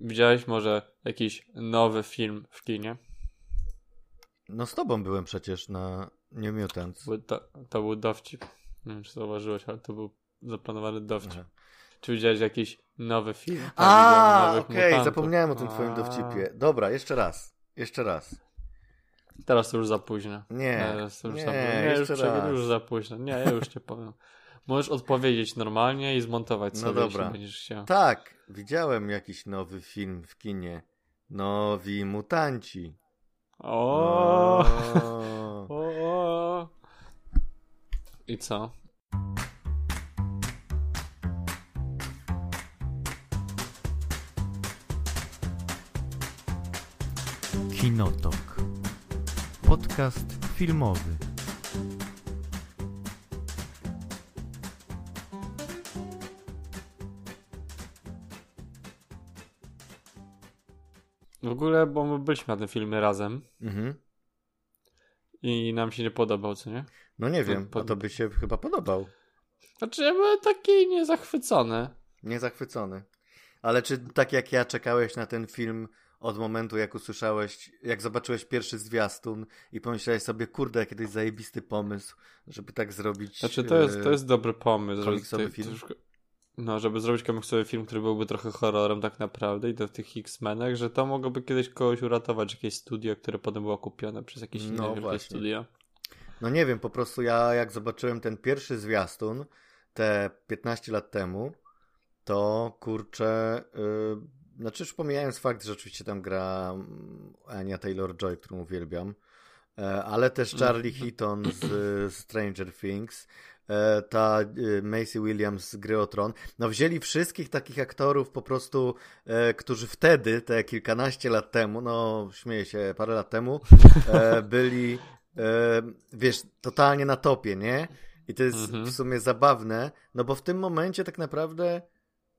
widziałeś może jakiś nowy film w kinie? No z tobą byłem przecież na New Mutants. To, to był dowcip. Nie wiem, czy zauważyłeś, ale to był zaplanowany dowcip. Aha. Czy widziałeś jakiś nowy film? Tak, A, okej, okay, zapomniałem o tym A. twoim dowcipie. Dobra, jeszcze raz. Jeszcze raz. Teraz to już za późno. Nie, Teraz już nie, za późno. Nie, już, raz. już za późno. Nie, ja już cię powiem. Możesz odpowiedzieć normalnie i zmontować no sobie, dobra. jeśli będziesz chciał. Tak, widziałem jakiś nowy film w kinie. Nowi mutanci. O. o. o. I co? Kinotok. Podcast filmowy. Ogóle, bo my byliśmy na tym filmie razem. Mhm. I nam się nie podobał, co nie? No nie wiem, pod... a to by się chyba podobał. Znaczy, ja byłem taki niezachwycony. Niezachwycony. Ale czy tak jak ja czekałeś na ten film od momentu, jak usłyszałeś, jak zobaczyłeś pierwszy zwiastun i pomyślałeś sobie, kurde, kiedyś zajebisty pomysł, żeby tak zrobić. Znaczy, to jest, to jest dobry pomysł. Komiksowy film. No, żeby zrobić komiksowy film, który byłby trochę horrorem tak naprawdę i to w tych X-Menach, że to mogłoby kiedyś kogoś uratować, jakieś studio, które potem było kupione przez jakieś inne no, wielkie studio. No nie wiem, po prostu ja jak zobaczyłem ten pierwszy zwiastun te 15 lat temu, to kurczę, yy, znaczy już pomijając fakt, że oczywiście tam gra mm, Ania Taylor-Joy, którą uwielbiam, e, ale też mm. Charlie Heaton z Stranger Things, ta e, Macy Williams z Gry o Tron. No wzięli wszystkich takich aktorów po prostu, którzy wtedy, te kilkanaście lat temu, no śmieję się, parę lat temu, byli, wiesz, totalnie na topie, nie? I to jest mhm. w sumie zabawne, no bo w tym momencie tak naprawdę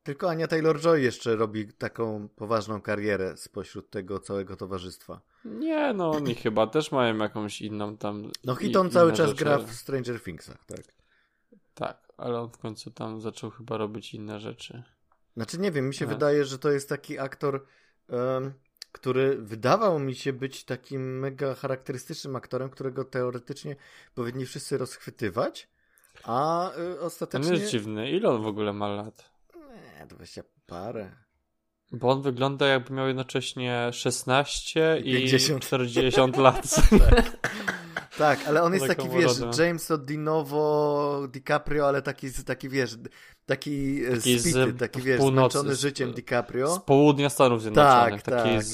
tylko Ania Taylor-Joy jeszcze robi taką poważną karierę spośród tego całego towarzystwa. Nie, no oni chyba też mają jakąś inną tam... No Hiton cały czas rzeczy. gra w Stranger Thingsach, tak. Tak, ale on w końcu tam zaczął chyba robić inne rzeczy. Znaczy nie wiem, mi się wydaje, że to jest taki aktor, um, który wydawał mi się być takim mega charakterystycznym aktorem, którego teoretycznie powinni wszyscy rozchwytywać, a y, ostatecznie... Nie jest dziwny. Ile on w ogóle ma lat? Nie, 20 parę. Bo on wygląda jakby miał jednocześnie 16 i 50. 40 lat. tak. tak, ale on jest taki, wiesz, James Odinowo DiCaprio, ale taki, taki wiesz, taki, e, taki spity, taki, wiesz, północy, zmęczony życiem DiCaprio. Z południa Stanów Zjednoczonych. Tak, taki tak. z,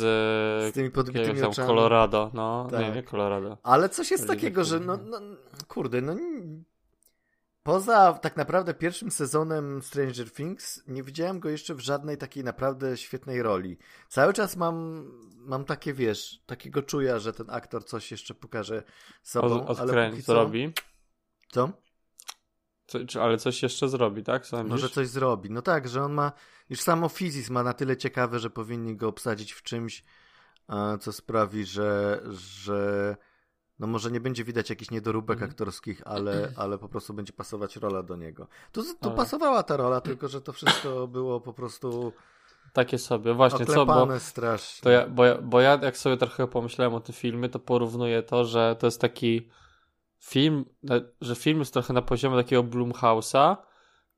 z tymi podbitymi tam Colorado, no, tak. nie, nie Colorado. Ale coś jest takiego, że no, no kurde, no Poza tak naprawdę pierwszym sezonem Stranger Things nie widziałem go jeszcze w żadnej takiej naprawdę świetnej roli. Cały czas mam, mam takie, wiesz, takiego czuja, że ten aktor coś jeszcze pokaże sobą. Od, ale co zrobi. Co? Co, ale coś jeszcze zrobi, tak? Sądzisz? Może coś zrobi. No tak, że on ma, już samo Fizis ma na tyle ciekawe, że powinni go obsadzić w czymś, co sprawi, że, że no może nie będzie widać jakichś niedoróbek mm. aktorskich, ale, ale po prostu będzie pasować rola do niego. Tu, tu ale... pasowała ta rola, tylko że to wszystko było po prostu takie sobie, właśnie co, bo, strasznie. To ja, bo, ja, bo ja jak sobie trochę pomyślałem o tym filmie, to porównuję to, że to jest taki film, że film jest trochę na poziomie takiego Blumhouse'a,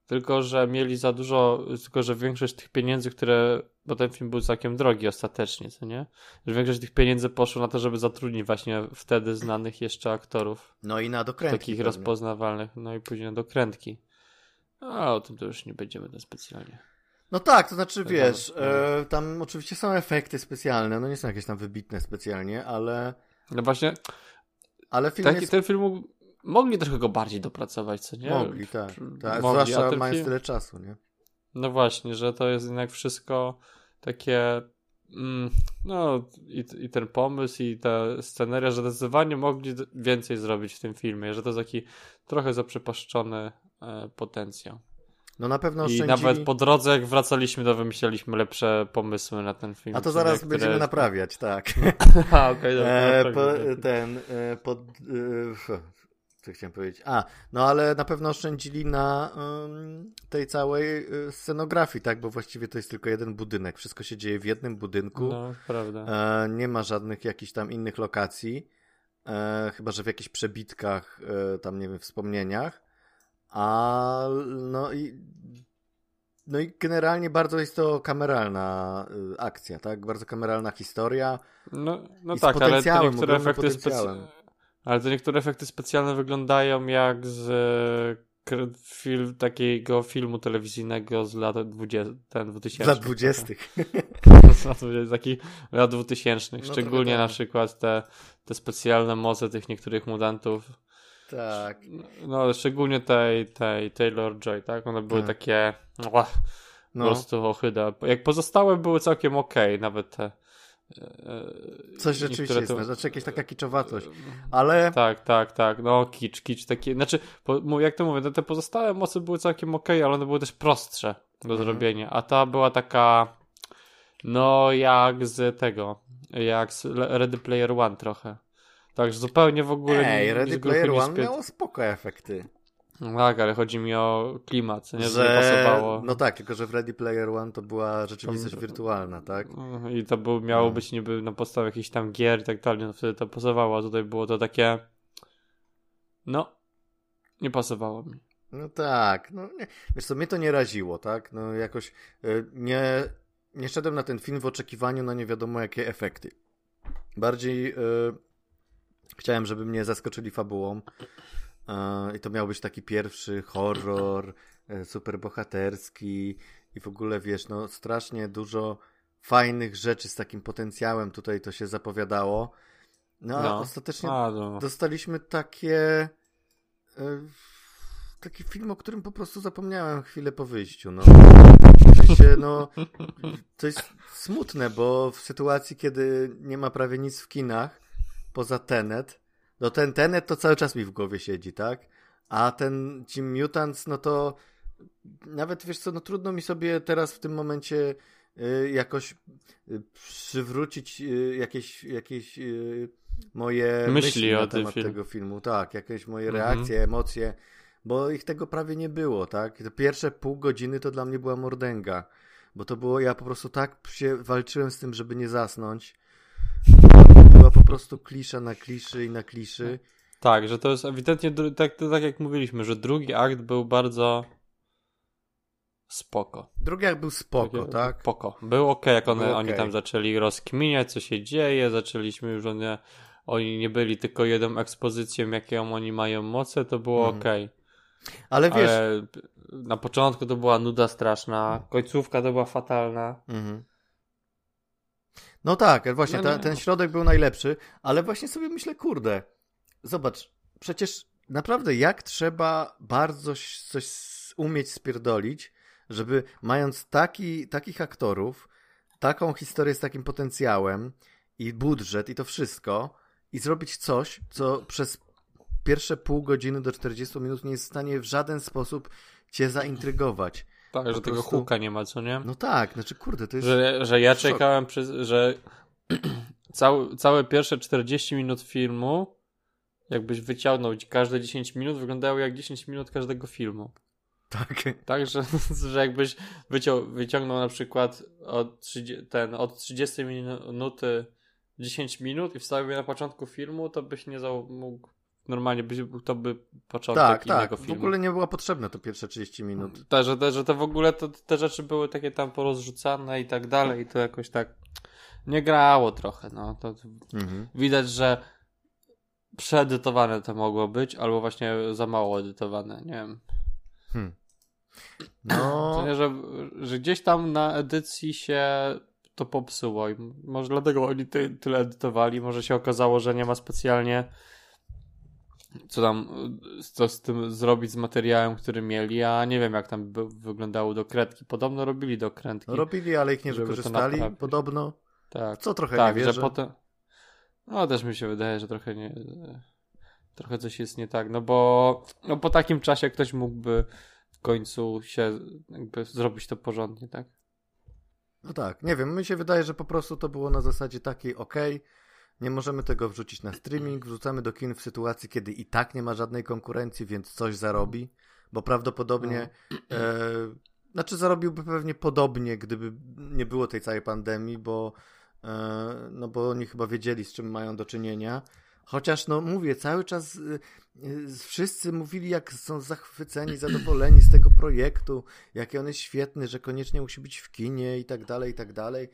tylko, że mieli za dużo, tylko, że większość tych pieniędzy, które, bo ten film był całkiem drogi ostatecznie, co nie? Że większość tych pieniędzy poszło na to, żeby zatrudnić właśnie wtedy znanych jeszcze aktorów. No i na dokrętki. Takich pewnie. rozpoznawalnych, no i później na dokrętki. A o tym to już nie będziemy tak specjalnie. No tak, to znaczy tak wiesz, e, tam oczywiście są efekty specjalne, no nie są jakieś tam wybitne specjalnie, ale... No właśnie, ale film taki, jest... ten film mogli trochę go bardziej dopracować, co nie? Mogli, tak. tak. Mogli, Zwłaszcza mając film... tyle czasu, nie? No właśnie, że to jest jednak wszystko takie mm, no i, i ten pomysł i ta sceneria, że zdecydowanie mogli więcej zrobić w tym filmie, że to jest taki trochę zaprzepaszczony e, potencjał. No na pewno I nawet po drodze, jak wracaliśmy, to wymyśliliśmy lepsze pomysły na ten film. A to zaraz które... będziemy naprawiać, tak. A, okej, okay, e, po, ten, e, pod, e, co chciałem powiedzieć? A, no ale na pewno oszczędzili na um, tej całej y, scenografii, tak? Bo właściwie to jest tylko jeden budynek. Wszystko się dzieje w jednym budynku. No, prawda. E, nie ma żadnych jakichś tam innych lokacji. E, chyba, że w jakichś przebitkach, e, tam nie wiem, wspomnieniach. A no i no i generalnie bardzo jest to kameralna y, akcja, tak? Bardzo kameralna historia. No, no tak, ale te potencjałem, niektóre efekty potencjałem. Ale te niektóre efekty specjalne wyglądają jak z e, film, takiego filmu telewizyjnego z lat 20, ten 2000. Dla dwudziestych. Z lat 20, takich lat 2000. No Szczególnie trochę na przykład te, te specjalne moce tych niektórych mutantów. tak. No, szczególnie tej, tej Taylor Joy, tak? One były Tak. takie. No, No, Po prostu ochyda. Jak pozostałe były całkiem okej, nawet te. E, coś rzeczywiście jest, to- znaczy jakaś taka kiczowatość. Ale Tak, tak, tak. No, kicz, kicz taki. Znaczy, po, jak to mówię, no, te pozostałe mocy były całkiem okej, ale one były też prostsze do Mhm. zrobienia. A ta była taka. No, jak z tego. Jak z Ready Player One trochę. Także zupełnie w ogóle Ej, nie- Ready Player One miało spoko efekty. No tak, ale chodzi mi o klimat, nie, że nie pasowało. No tak, tylko że w Ready Player One to była rzeczywistość wirtualna, tak? I to był, miało No. być niby na podstawie jakichś tam gier i tak dalej, no wtedy to pasowało, a tutaj było to takie no, nie pasowało mi. No tak, no nie. Wiesz co, mnie to nie raziło, tak? No jakoś y, nie, nie szedłem na ten film w oczekiwaniu na nie wiadomo jakie efekty. Bardziej y, chciałem, żeby mnie zaskoczyli fabułą i to miał być taki pierwszy horror, y, superbohaterski i w ogóle wiesz, no strasznie dużo fajnych rzeczy z takim potencjałem tutaj to się zapowiadało. No, a No. ostatecznie A, no. dostaliśmy takie. e, Taki film, o którym po prostu zapomniałem chwilę po wyjściu. No. W sensie, no, to jest smutne, bo w sytuacji, kiedy nie ma prawie nic w kinach, poza Tenet, no ten Tenet to cały czas mi w głowie siedzi, tak? A ten ci Mutants, no to nawet wiesz co, no trudno mi sobie teraz w tym momencie y, jakoś y, przywrócić y, jakieś, jakieś y, moje Myśli myśli, o na tym temat filmie. tego filmu, tak, jakieś moje Mhm. reakcje, emocje, bo ich tego prawie nie było, tak? To pierwsze pół godziny to dla mnie była mordęga, bo to było, ja po prostu tak się walczyłem z tym, żeby nie zasnąć. Była po prostu klisza na kliszy i na kliszy. Tak, że to jest ewidentnie, tak, tak jak mówiliśmy, że drugi akt był bardzo spoko. Drugi jak był spoko, Takie- tak? Spoko. Był ok, jak one, Był oni tam zaczęli rozkminiać, co się dzieje, zaczęliśmy już, one, oni nie byli tylko jedną ekspozycją, jaką oni mają moce, to było Mhm. ok. Ale wiesz, Ale na początku to była nuda straszna, końcówka to była fatalna. Mhm. No tak, właśnie No ta, nie. ten środek był najlepszy, ale właśnie sobie myślę, kurde, zobacz, przecież naprawdę jak trzeba bardzo coś umieć spierdolić, żeby mając taki, takich aktorów, taką historię z takim potencjałem i budżet i to wszystko i zrobić coś, co przez pierwsze pół godziny do 40 minut nie jest w stanie w żaden sposób cię zaintrygować. Tak, że Po tego prostu- huka nie ma, co nie? No tak, znaczy kurde, to jest... Że, że ja szok. czekałem, przez, że całe, całe pierwsze 40 minut filmu, jakbyś wyciągnął każde 10 minut, wyglądało jak 10 minut każdego filmu. Tak. Tak, że, że jakbyś wyciął, wyciągnął na przykład od, 30, ten, od 30 minuty 10 minut i wstawił je na początku filmu, to byś nie zau- mógł. Normalnie byś, to by początek Tak, tak. innego W filmu. ogóle nie było potrzebne to pierwsze 30 minut. Tak, że, że to w ogóle to, te rzeczy były takie tam porozrzucane i tak dalej, i to jakoś tak nie grało trochę, no. To Mhm. widać, że przeedytowane to mogło być, albo właśnie za mało edytowane, nie wiem. Hmm. No, nie, że, że gdzieś tam na edycji się to popsuło i może dlatego oni ty, tyle edytowali, może się okazało, że nie ma specjalnie co tam, co z tym zrobić z materiałem, który mieli, a nie wiem jak tam wyglądały dokrętki. Podobno robili dokrętki. robili, ale ich nie wykorzystali, podobno. tak, Co trochę tak, nie że wierzę. potem no też mi się wydaje, że trochę nie trochę coś jest nie tak, no bo no po takim czasie ktoś mógłby w końcu się jakby zrobić to porządnie, tak? No tak, nie wiem, mi się wydaje, że po prostu to było na zasadzie takiej okej, nie możemy tego wrzucić na streaming, wrzucamy do kin w sytuacji, kiedy i tak nie ma żadnej konkurencji, więc coś zarobi, bo prawdopodobnie, No. e, znaczy zarobiłby pewnie podobnie, gdyby nie było tej całej pandemii, bo, e, no bo oni chyba wiedzieli, z czym mają do czynienia. Chociaż, no mówię, cały czas y, y, wszyscy mówili, jak są zachwyceni, zadowoleni z tego projektu, jaki on jest świetny, że koniecznie musi być w kinie i tak dalej, i tak dalej,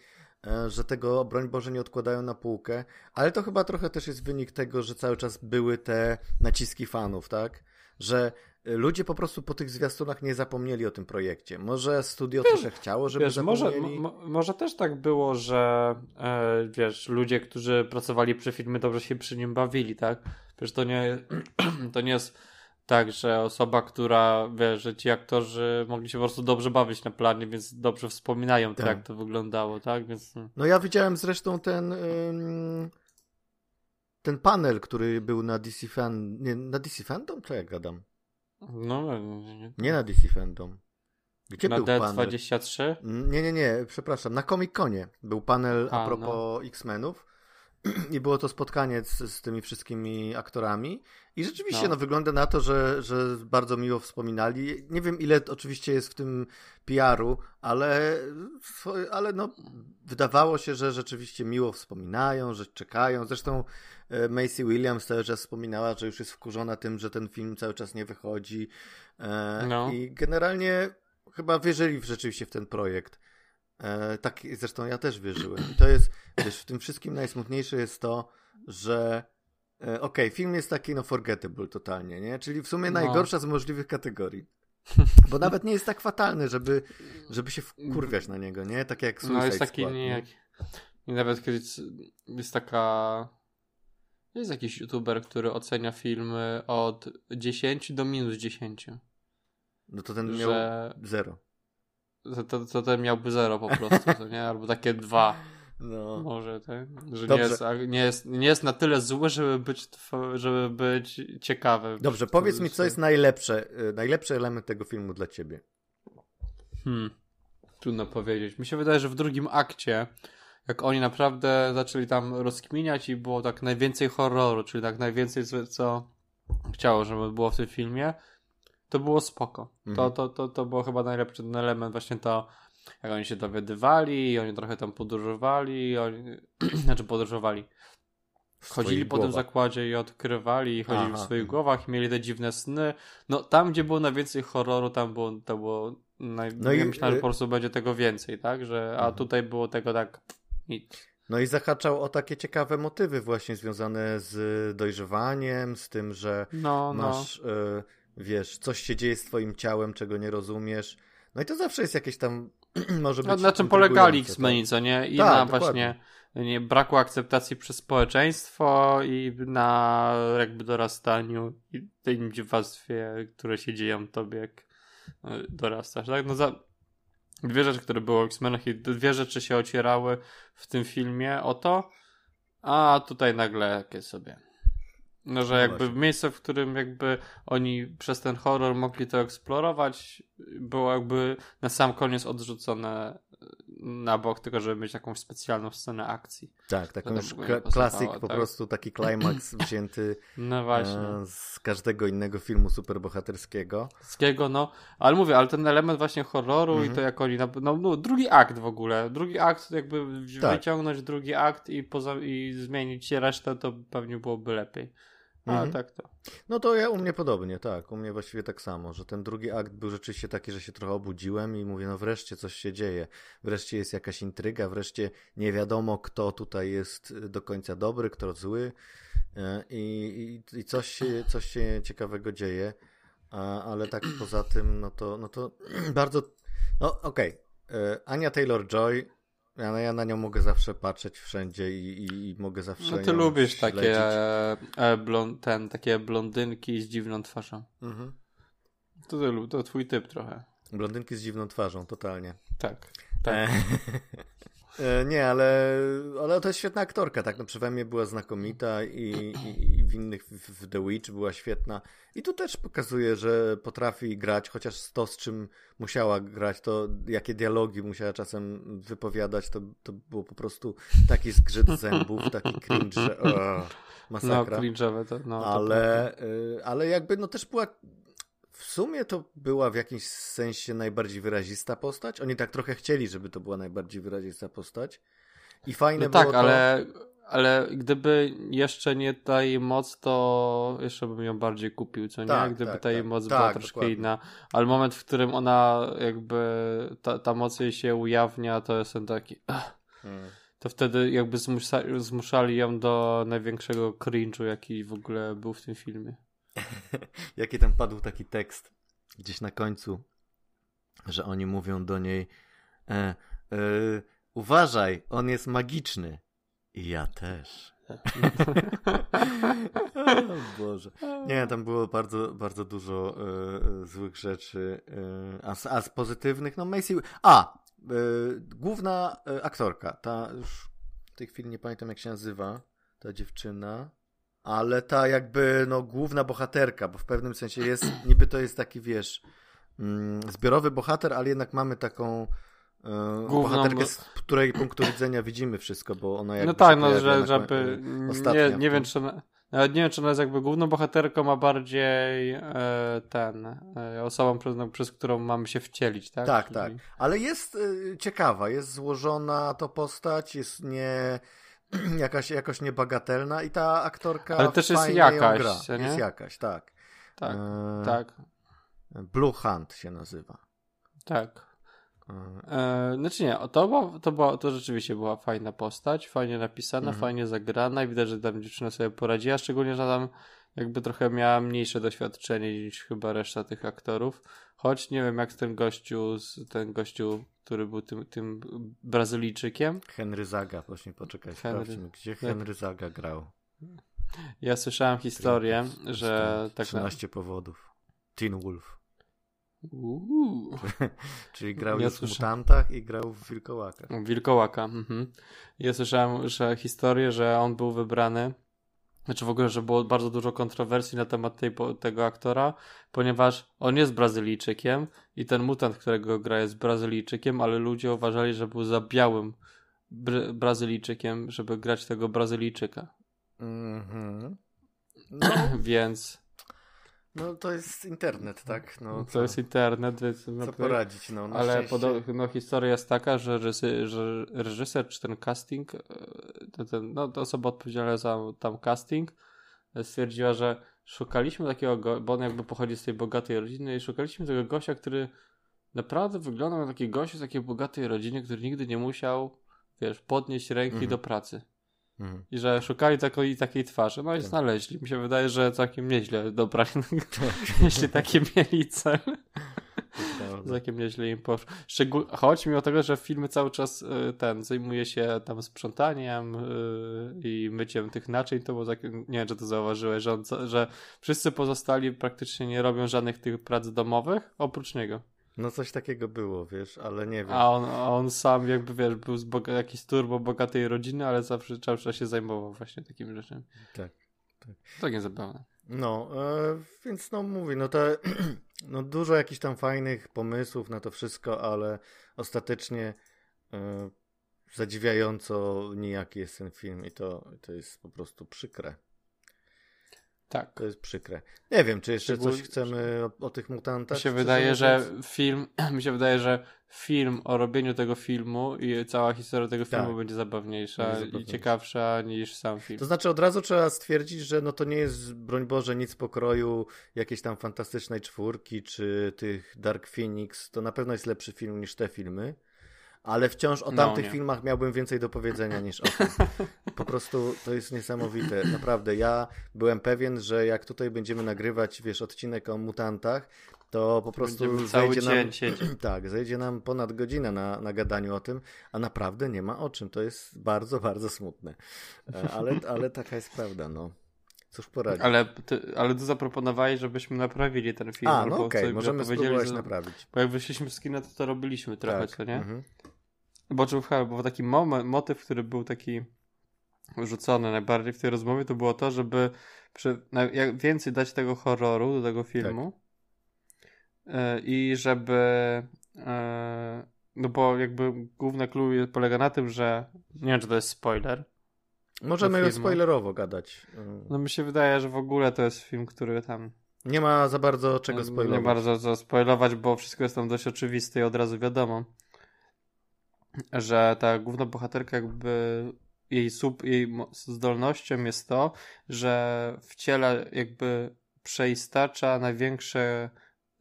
że tego, broń Boże, nie odkładają na półkę. Ale to chyba trochę też jest wynik tego, że cały czas były te naciski fanów, tak? Że y, ludzie po prostu po tych zwiastunach nie zapomnieli o tym projekcie. Może studio trochę chciało, żeby Wiesz, może, zapomnieli. mo, może też tak było, że e, wiesz, ludzie, którzy pracowali przy filmie dobrze się przy nim bawili, tak? Wiesz, to nie, to nie jest tak, że osoba, która, wiesz, że ci aktorzy mogli się po prostu dobrze bawić na planie, więc dobrze wspominają to, Tak. jak to wyglądało, tak? Więc mm, No ja widziałem zresztą ten ten panel, który był na DC Fan, nie, na DC Fandom? Co ja gadam? no, nie, nie. Nie na DC Fandom. Gdzie na był panel? D23? Nie, nie, nie, przepraszam. Na Comic Conie był panel a, A, propos no. X-Menów i było to spotkanie z, z tymi wszystkimi aktorami i rzeczywiście no. No. wygląda na to, że, że bardzo miło wspominali. Nie wiem ile oczywiście jest w tym PR-u, ale, ale no, wydawało się, że rzeczywiście miło wspominają, że czekają. Zresztą e, Macy Williams cały czas wspominała, że już jest wkurzona tym, że ten film cały czas nie wychodzi E, No. i generalnie chyba wierzyli rzeczywiście w ten projekt. E, tak, zresztą ja też wierzyłem. I to jest, wiesz, w tym wszystkim najsmutniejsze jest to, że e, okej, film jest taki no forgettable totalnie, nie? Czyli w sumie No. najgorsza z możliwych kategorii. Bo nawet nie jest tak fatalny, żeby, żeby się wkurwiać na niego, nie? Tak jak Suicide No jest taki Squad, nie. I nawet kiedyś jest taka. Jest jakiś youtuber, który ocenia filmy od 10 do minus 10. No to ten miał Że zero. To, to, to ten miałby 0 po prostu, to nie? Albo takie 2 No. może, tak? Że nie jest, nie, jest, nie jest na tyle zły, żeby być, żeby być ciekawy. Dobrze, powiedz mi, co jest najlepsze, y, najlepszy element tego filmu dla ciebie. Hmm. Trudno powiedzieć. Mi się wydaje, że w drugim akcie, jak oni naprawdę zaczęli tam rozkminiać i było tak najwięcej horroru, czyli tak najwięcej, co chciało, żeby było w tym filmie, to było spoko. To, Mhm. to, to, to było chyba najlepszy ten element, właśnie to, jak oni się dowiadywali, oni trochę tam podróżowali, oni, znaczy podróżowali. Chodzili po tym zakładzie i odkrywali, i chodzili Aha. w swoich głowach, i mieli te dziwne sny. No tam, gdzie było najwięcej horroru, tam było, to było. Naj... No No i- ja myślałem, że y- po prostu będzie tego więcej, tak? Że, a Mhm. tutaj było tego tak. Nic. No i zahaczał o takie ciekawe motywy właśnie związane z dojrzewaniem, z tym, że No, no. masz, y, wiesz, coś się dzieje z twoim ciałem, czego nie rozumiesz. No i to zawsze jest jakieś tam, może być No, na czym polegali X-Meni, co nie? I Tak, na dokładnie. właśnie nie, braku akceptacji przez społeczeństwo i na jakby dorastaniu i tej dziwactwie, które się dzieją tobie, jak y, dorastasz, tak? No za... Dwie rzeczy, które były o X-Menach i dwie rzeczy się ocierały w tym filmie o to, a tutaj nagle jakie sobie. No, że No jakby miejsce, w którym jakby oni przez ten horror mogli to eksplorować, było jakby na sam koniec odrzucone na bok, tylko żeby mieć jakąś specjalną scenę akcji. Tak, taką już klasyk, po tak? prostu taki klimaks wzięty No e, z każdego innego filmu superbohaterskiego. Wszystkiego, no. Ale mówię, ale ten element właśnie horroru Mhm. i to jak oni, no, no drugi akt w ogóle, drugi akt jakby Tak. wyciągnąć drugi akt i, poza, i zmienić resztę, to pewnie byłoby lepiej. A Mhm. tak to. No to ja u mnie podobnie, tak. U mnie właściwie tak samo, że ten drugi akt był rzeczywiście taki, że się trochę obudziłem i mówię, no wreszcie coś się dzieje. Wreszcie jest jakaś intryga, wreszcie nie wiadomo, kto tutaj jest do końca dobry, kto zły e, i, i, i coś, się, coś się ciekawego dzieje. A, ale tak poza tym, no to, no to bardzo. No okej. E, Ania Taylor-Joy. Ja, ja na nią mogę zawsze patrzeć wszędzie i, i, i mogę zawsze. No ty lubisz takie, śledzić. e, e, blon, ten, takie blondynki z dziwną twarzą. Mhm. To, lub- to twój typ trochę. Blondynki z dziwną twarzą, totalnie. Tak. tak. E, nie, ale, ale to jest świetna aktorka, tak? No przy Wemie była znakomita i, i, i w innych, w, The Witch była świetna. I tu też pokazuje, że potrafi grać, chociaż to, z czym musiała grać, to jakie dialogi musiała czasem wypowiadać, to, to było po prostu taki zgrzyt zębów, taki cringe, że oh, masakra. No, cringe'owe to, no. ale, to y, ale jakby no też była w sumie to była w jakimś sensie najbardziej wyrazista postać. Oni tak trochę chcieli, żeby to była najbardziej wyrazista postać. I fajne no było tak, to... ale, ale gdyby jeszcze nie ta jej moc, to jeszcze bym ją bardziej kupił, co nie? Tak, gdyby tak, ta jej tak. moc Tak, była troszkę dokładnie. inna. Ale moment, w którym ona jakby ta, ta moc jej się ujawnia, to jestem taki... ach. Mm. To wtedy jakby zmusza, zmuszali ją do największego cringe'u, jaki w ogóle był w tym filmie. Jaki tam padł taki tekst gdzieś na końcu, że oni mówią do niej e, e, uważaj, on jest magiczny. I ja też. o Boże. Nie, tam było bardzo, bardzo dużo e, e, złych rzeczy. E, a, z, a z pozytywnych, no Macy... A! E, główna aktorka, ta już w tej chwili nie pamiętam jak się nazywa, ta dziewczyna, ale ta jakby no główna bohaterka, bo w pewnym sensie jest, niby to jest taki wiesz, mm, zbiorowy bohater, ale jednak mamy taką e, Główną, bohaterkę, bo- z której punktu widzenia widzimy wszystko, bo ona jakby No tak, no, że, żeby. ostatnia Nie, nie wiem, czy. Ona, nawet nie wiem, czy ona jest jakby główną bohaterką, a bardziej e, ten. E, osobą, przez, no, przez którą mamy się wcielić, tak? Tak, Czyli- tak. Ale jest y, ciekawa, jest złożona to postać, jest nie jakaś, jakoś niebagatelna i ta aktorka Ale też jest jakaś, gra. nie? Jest jakaś, tak. Tak, E, tak, Blue Hunt się nazywa. tak. E, E, znaczy nie, to, była, to, była, to rzeczywiście była fajna postać, fajnie napisana, Mhm. fajnie zagrana i widać, że tam dziewczyna sobie poradziła, szczególnie, że tam jakby trochę miała mniejsze doświadczenie niż chyba reszta tych aktorów. Choć nie wiem, jak ten gościu, ten gościu, który był tym, tym Brazylijczykiem. Henry Zaga, właśnie poczekaj, Henry. sprawdźmy, gdzie Henry Zaga grał. Ja słyszałem historię, że tak na... 13 powodów. Teen Wolf. Uuu. Czyli grał Ja już w Mutantach i grał w Wilkołakach. Wilkołaka. Mhm. Ja słyszałem, że historię, że on był wybrany, znaczy w ogóle, że było bardzo dużo kontrowersji na temat tej, tego aktora, ponieważ on jest Brazylijczykiem i ten mutant, którego gra jest Brazylijczykiem, ale ludzie uważali, że był za białym Br- Brazylijczykiem, żeby grać tego Brazylijczyka. Mhm. No, Więc no to jest internet, tak? No, to jest internet, więc no, Co poradzić, no Ale szczęście. no, historia jest taka, że, rysy, że reżyser czy ten casting, e, to, ten, no, to osoba odpowiedzialna za tam casting e, stwierdziła, że szukaliśmy takiego, go- bo on jakby pochodzi z tej bogatej rodziny i szukaliśmy tego gościa, który naprawdę wyglądał na taki gościu z takiej bogatej rodziny, który nigdy nie musiał, wiesz, podnieść ręki Mhm. do pracy. Mhm. I że szukali takiej, takiej twarzy. No i Tak. znaleźli. Mi się wydaje, że całkiem nieźle dobrali, jeśli takie mieli cel. Całkiem nieźle im poszło. Szczegól... Choć mimo tego, że filmy cały czas y, ten zajmuje się tam sprzątaniem y, i myciem tych naczyń, to było nie wiem, czy to zauważyłeś, że, on, że wszyscy pozostali praktycznie nie robią żadnych tych prac domowych, oprócz niego. No coś takiego było, wiesz, ale nie wiem. A on, a on sam jakby, wiesz, był z boga- jakiejś turbo bogatej rodziny, ale zawsze czas się zajmował właśnie takimi rzeczami. Tak, tak. Takie zabawne. No, e, więc no mówię, no to no dużo jakichś tam fajnych pomysłów na to wszystko, ale ostatecznie e, zadziwiająco nijaki jest ten film i to, to jest po prostu przykre. Tak. To jest przykre. Nie wiem, czy jeszcze coś chcemy o, o tych mutantach? Mi się wydaje, że mówiąc? film, mi się wydaje, że film o robieniu tego filmu i cała historia tego filmu Tak. będzie zabawniejsza Będzie i zabawniejsza. ciekawsza niż sam film. To znaczy od razu trzeba stwierdzić, że no to nie jest, broń Boże, nic pokroju jakiejś tam fantastycznej czwórki czy tych Dark Phoenix. To na pewno jest lepszy film niż te filmy. Ale wciąż o No, tamtych nie. filmach miałbym więcej do powiedzenia niż o tym. Po prostu to jest niesamowite. Naprawdę, ja byłem pewien, że jak tutaj będziemy nagrywać, wiesz, odcinek o mutantach, to po prostu Będziemy zejdzie nam, siedzieć. tak, zejdzie nam ponad godzinę na, na gadaniu o tym, a naprawdę nie ma o czym. To jest bardzo, bardzo smutne. E, Ale, ale taka jest prawda, no. Cóż poradzić. Ale ty, ale ty zaproponowałeś, żebyśmy naprawili ten film. a, no okej, coś możemy spróbować że- naprawić. Bo jak wyszliśmy z kina, to to robiliśmy trochę, tak. co nie? Mhm. Bo, bo był taki moment, motyw, który był taki rzucony najbardziej w tej rozmowie, to było to, żeby przy, jak więcej dać tego horroru do tego filmu tak. i żeby no bo jakby główne clue polega na tym, że nie wiem, czy to jest spoiler. Możemy spoilerowo gadać. No mi się wydaje, że w ogóle to jest film, który tam nie ma za bardzo czego spoilować. Nie bardzo co spoilować, bo wszystko jest tam dość oczywiste i od razu wiadomo, że ta główna bohaterka jakby jej, sub, jej zdolnością jest to, że w ciele jakby przeistacza największe,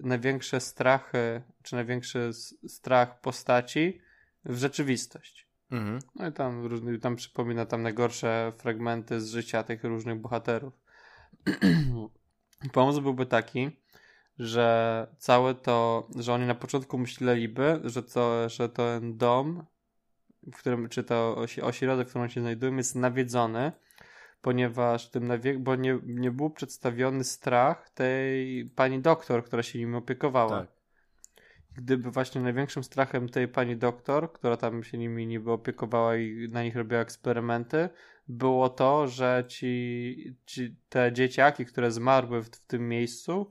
największe strachy, czy największy strach postaci w rzeczywistość. Mhm. No i tam, różny, tam przypomina tam najgorsze fragmenty z życia tych różnych bohaterów. Pomysł byłby taki, że całe to, że oni na początku myśleliby, że to, że ten dom, w którym, czy to osi, ośrodek, w którym się znajdują, jest nawiedzony, ponieważ tym nawie- bo nie, nie był przedstawiony strach tej pani doktor, która się nim opiekowała. Tak. Gdyby właśnie największym strachem tej pani doktor, która tam się nimi niby opiekowała i na nich robiła eksperymenty, było to, że ci, ci te dzieciaki, które zmarły w, w tym miejscu,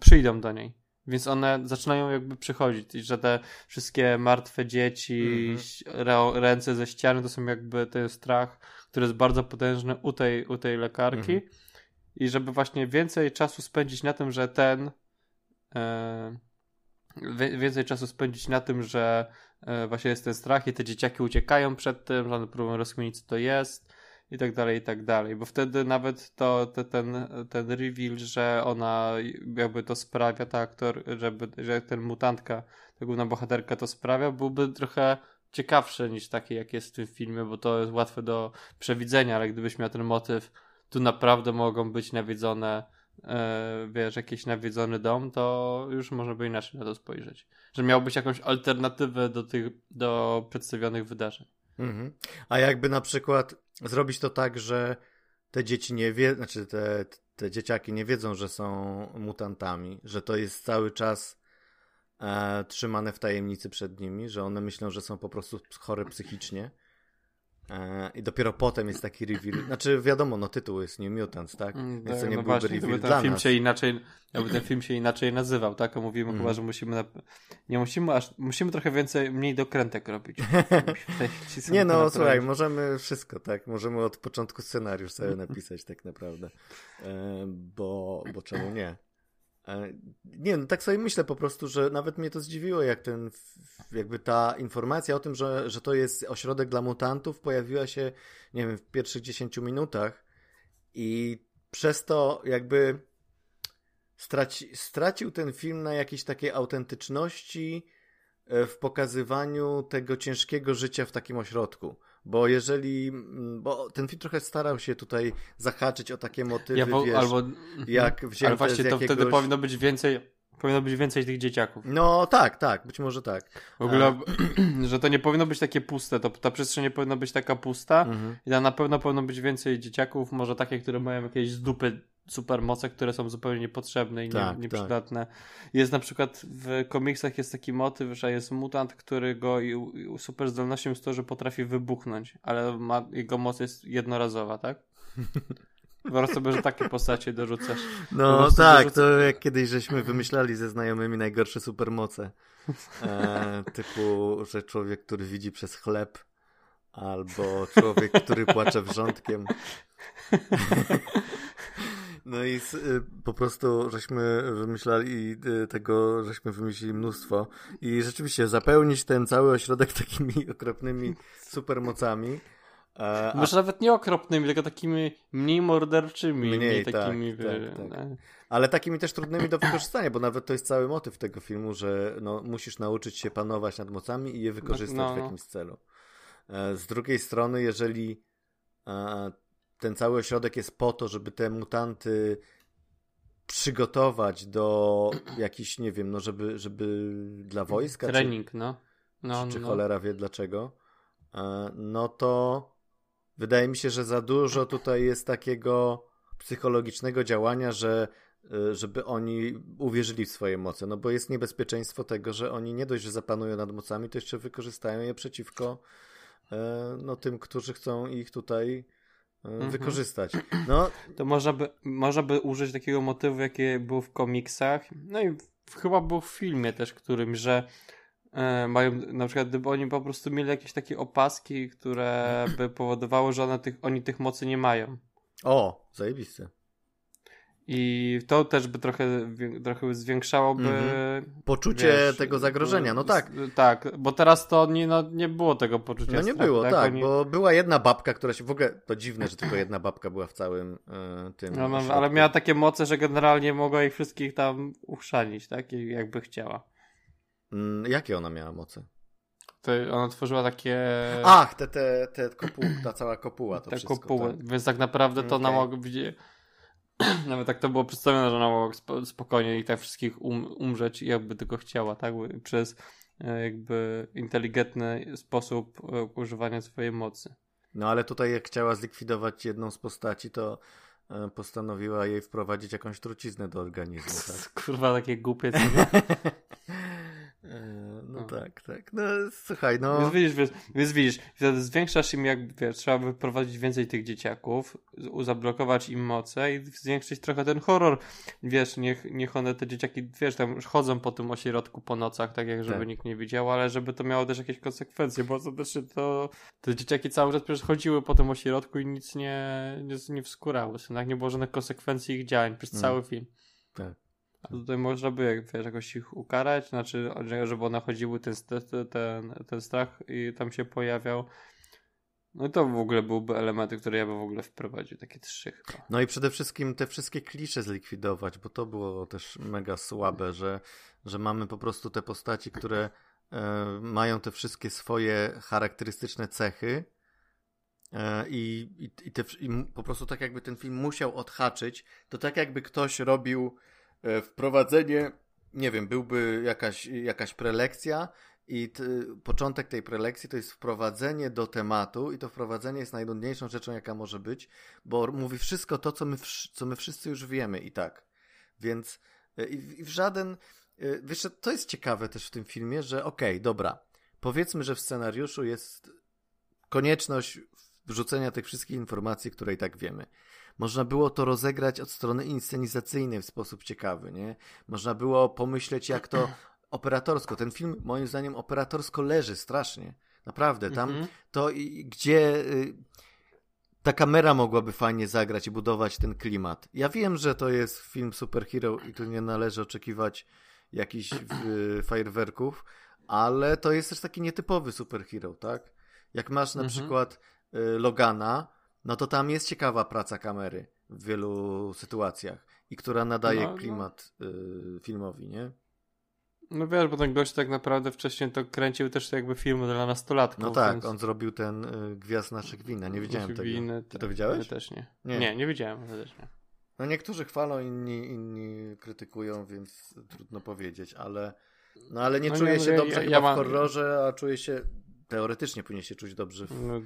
przyjdą do niej. Więc one zaczynają jakby przychodzić, i że te wszystkie martwe dzieci, mm-hmm. ręce ze ściany to są jakby ten strach, który jest bardzo potężny u tej, u tej lekarki. Mm-hmm. I żeby właśnie więcej czasu spędzić na tym, że ten. Yy, więcej czasu spędzić na tym, że E, właśnie jest ten strach i te dzieciaki uciekają przed tym, że one próbują rozkminić, co to jest i tak dalej, i tak dalej, bo wtedy nawet to, te, ten, ten reveal, że ona jakby to sprawia, ta aktor, żeby, że ten mutantka, ta główna bohaterka to sprawia, byłby trochę ciekawszy niż taki, jak jest w tym filmie, bo to jest łatwe do przewidzenia, ale gdybyś miał ten motyw, tu naprawdę mogą być nawiedzone e, wiesz, jakiś nawiedzony dom, to już można by inaczej na to spojrzeć. Że miał być jakąś alternatywę do tych, do przedstawionych wydarzeń. Mhm. A jakby na przykład zrobić to tak, że te dzieci nie wie, znaczy te, te dzieciaki nie wiedzą, że są mutantami, że to jest cały czas e, trzymane w tajemnicy przed nimi, że one myślą, że są po prostu chore psychicznie I dopiero potem jest taki reveal. Znaczy, wiadomo, no tytuł jest New Mutants, tak? Mm, Więc to tak, nie no byłby właśnie, reveal ten film nas. się inaczej, jakby ten film się inaczej nazywał, tak? A mówimy mm. chyba, że musimy na... nie musimy aż, musimy trochę więcej, mniej dokrętek robić. nie no, słuchaj, możemy wszystko, tak? Możemy od początku scenariusz sobie napisać tak naprawdę. E, bo, bo czemu nie? E, nie, no tak sobie myślę po prostu, że nawet mnie to zdziwiło, jak ten, jakby ta informacja o tym, że, że to jest ośrodek dla mutantów pojawiła się, nie wiem, w pierwszych 10 minutach i przez to jakby straci, stracił ten film na jakiejś takiej autentyczności e, w pokazywaniu tego ciężkiego życia w takim ośrodku. Bo jeżeli, mm, bo ten film trochę starał się tutaj zahaczyć o takie motywy, ja, bo, wiesz, albo, jak wzięte Ale właśnie to jakiegoś... wtedy powinno być więcej, powinno być więcej tych dzieciaków. No tak, tak, być może tak. W ogóle, A... że to nie powinno być takie puste, to ta przestrzeń nie powinna być taka pusta mhm. i na pewno powinno być więcej dzieciaków, może takie, które mają jakieś z dupy supermoce, które są zupełnie niepotrzebne i tak, nie, nieprzydatne. Tak. Jest na przykład w komiksach jest taki motyw, że jest mutant, który go i, i super zdolnością jest to, że potrafi wybuchnąć, ale ma, jego moc jest jednorazowa, tak? Wyobraź sobie, że takie postacie dorzucasz. No tak, dorzuca... to jak kiedyś żeśmy wymyślali ze znajomymi najgorsze supermoce. E, typu, że człowiek, który widzi przez chleb, albo człowiek, który płacze wrzątkiem. No i y, po prostu żeśmy wymyślali y, tego, żeśmy wymyślili mnóstwo i rzeczywiście zapełnić ten cały ośrodek takimi okropnymi supermocami. A, Może nawet nie okropnymi, tylko takimi mniej morderczymi. Mniej, mniej tak, takimi. Tak, tak, tak. Ale takimi też trudnymi do wykorzystania, bo nawet to jest cały motyw tego filmu, że no, musisz nauczyć się panować nad mocami i je wykorzystać no, no. w jakimś celu. E, z drugiej strony, jeżeli ten cały ośrodek jest po to, żeby te mutanty przygotować do jakichś, nie wiem, no żeby, żeby dla wojska. Trening, czy, no. no. Czy, czy no. cholera wie dlaczego. E, no to wydaje mi się, że za dużo tutaj jest takiego psychologicznego działania, że y, żeby oni uwierzyli w swoje moce, no bo jest niebezpieczeństwo tego, że oni nie dość, że zapanują nad mocami, to jeszcze wykorzystają je przeciwko e, no, tym, którzy chcą ich tutaj e. wykorzystać. No. To można by, można by użyć takiego motywu, jaki był w komiksach, no i chyba był w filmie też którym, że e, mają, na przykład gdyby oni po prostu mieli jakieś takie opaski, które by powodowały, że one tych, oni tych mocy nie mają. O, zajebiste. I to też by trochę, trochę zwiększałoby mm-hmm. poczucie wiesz, tego zagrożenia. No tak. Tak, bo teraz to nie, no, nie było tego poczucia. No nie strachu, było, tak, tak Oni... bo była jedna babka, która się w ogóle. To dziwne, że tylko jedna babka była w całym y, tym. No, no, ale miała takie moce, że generalnie mogła ich wszystkich tam uchrzanić, tak? Jakby chciała. Mm, jakie ona miała moce? To ona tworzyła takie. Ach, te, te, te kopuł, ta cała kopuła. To te wszystko, kopuły. Tak. Więc tak naprawdę to okay. ona mogła Nawet tak to było przedstawione, że ona mogła spokojnie i tak wszystkich um, umrzeć, jakby tylko chciała, tak? Przez e, jakby inteligentny sposób e, używania swojej mocy. No ale tutaj jak chciała zlikwidować jedną z postaci, to e, postanowiła jej wprowadzić jakąś truciznę do organizmu. Tak? Kurwa, takie głupie. No, tak, tak. No słuchaj, no. Więc widzisz, więc, więc widzisz, zwiększasz im, jak wiesz, trzeba by wprowadzić więcej tych dzieciaków, zablokować im moce i zwiększyć trochę ten horror. Wiesz, niech, niech one, te dzieciaki, wiesz, tam chodzą po tym ośrodku po nocach, tak jak żeby tak. nikt nie widział, ale żeby to miało też jakieś konsekwencje, bo ostatecznie to te dzieciaki cały czas przecież chodziły po tym ośrodku i nic nie, nie, nie wskórały. Tak nie było żadnych konsekwencji ich działań przez hmm. cały film. Tak. A tutaj można by wiesz, jakoś ich ukarać, znaczy, żeby one chodziły ten, ten, ten strach i tam się pojawiał. No to w ogóle byłby elementy, które ja bym w ogóle wprowadził, takie trzy chyba. No i przede wszystkim te wszystkie klisze zlikwidować, bo to było też mega słabe, że, że mamy po prostu te postaci, które e, mają te wszystkie swoje charakterystyczne cechy e, i, i, i, te, i po prostu tak jakby ten film musiał odhaczyć, to tak jakby ktoś robił wprowadzenie, nie wiem, byłby jakaś, jakaś prelekcja i t, początek tej prelekcji to jest wprowadzenie do tematu i to wprowadzenie jest najnudniejszą rzeczą, jaka może być, bo mówi wszystko to, co my, co my wszyscy już wiemy i tak. Więc e, i, i w żaden... E, wiesz, to jest ciekawe też w tym filmie, że okej, okay, dobra, powiedzmy, że w scenariuszu jest konieczność wrzucenia tych wszystkich informacji, które i tak wiemy. Można było to rozegrać od strony inscenizacyjnej w sposób ciekawy, nie? Można było pomyśleć, jak to operatorsko. Ten film, moim zdaniem, operatorsko leży strasznie. Naprawdę. Tam mhm. to, gdzie y, ta kamera mogłaby fajnie zagrać i budować ten klimat. Ja wiem, że to jest film superhero i tu nie należy oczekiwać jakichś y, fajerwerków, ale to jest też taki nietypowy superhero, tak? Jak masz na mhm. przykład y, Logana, no to tam jest ciekawa praca kamery w wielu sytuacjach i która nadaje no, no. klimat no. Y, filmowi, nie? No wiesz, bo ten gość tak naprawdę wcześniej to kręcił też jakby filmy dla nastolatków. No tak, więc... on zrobił ten y, Gwiazd naszych win, nie widziałem tego. Winy, Ty to widziałeś? Ja też nie. Nie, nie, nie widziałem, ja też nie. No niektórzy chwalą, inni, inni krytykują, więc trudno powiedzieć, ale no ale nie no, czuję nie, się dobrze ja, ja mam... w horrorze, a czuję się teoretycznie powinien się czuć dobrze w no,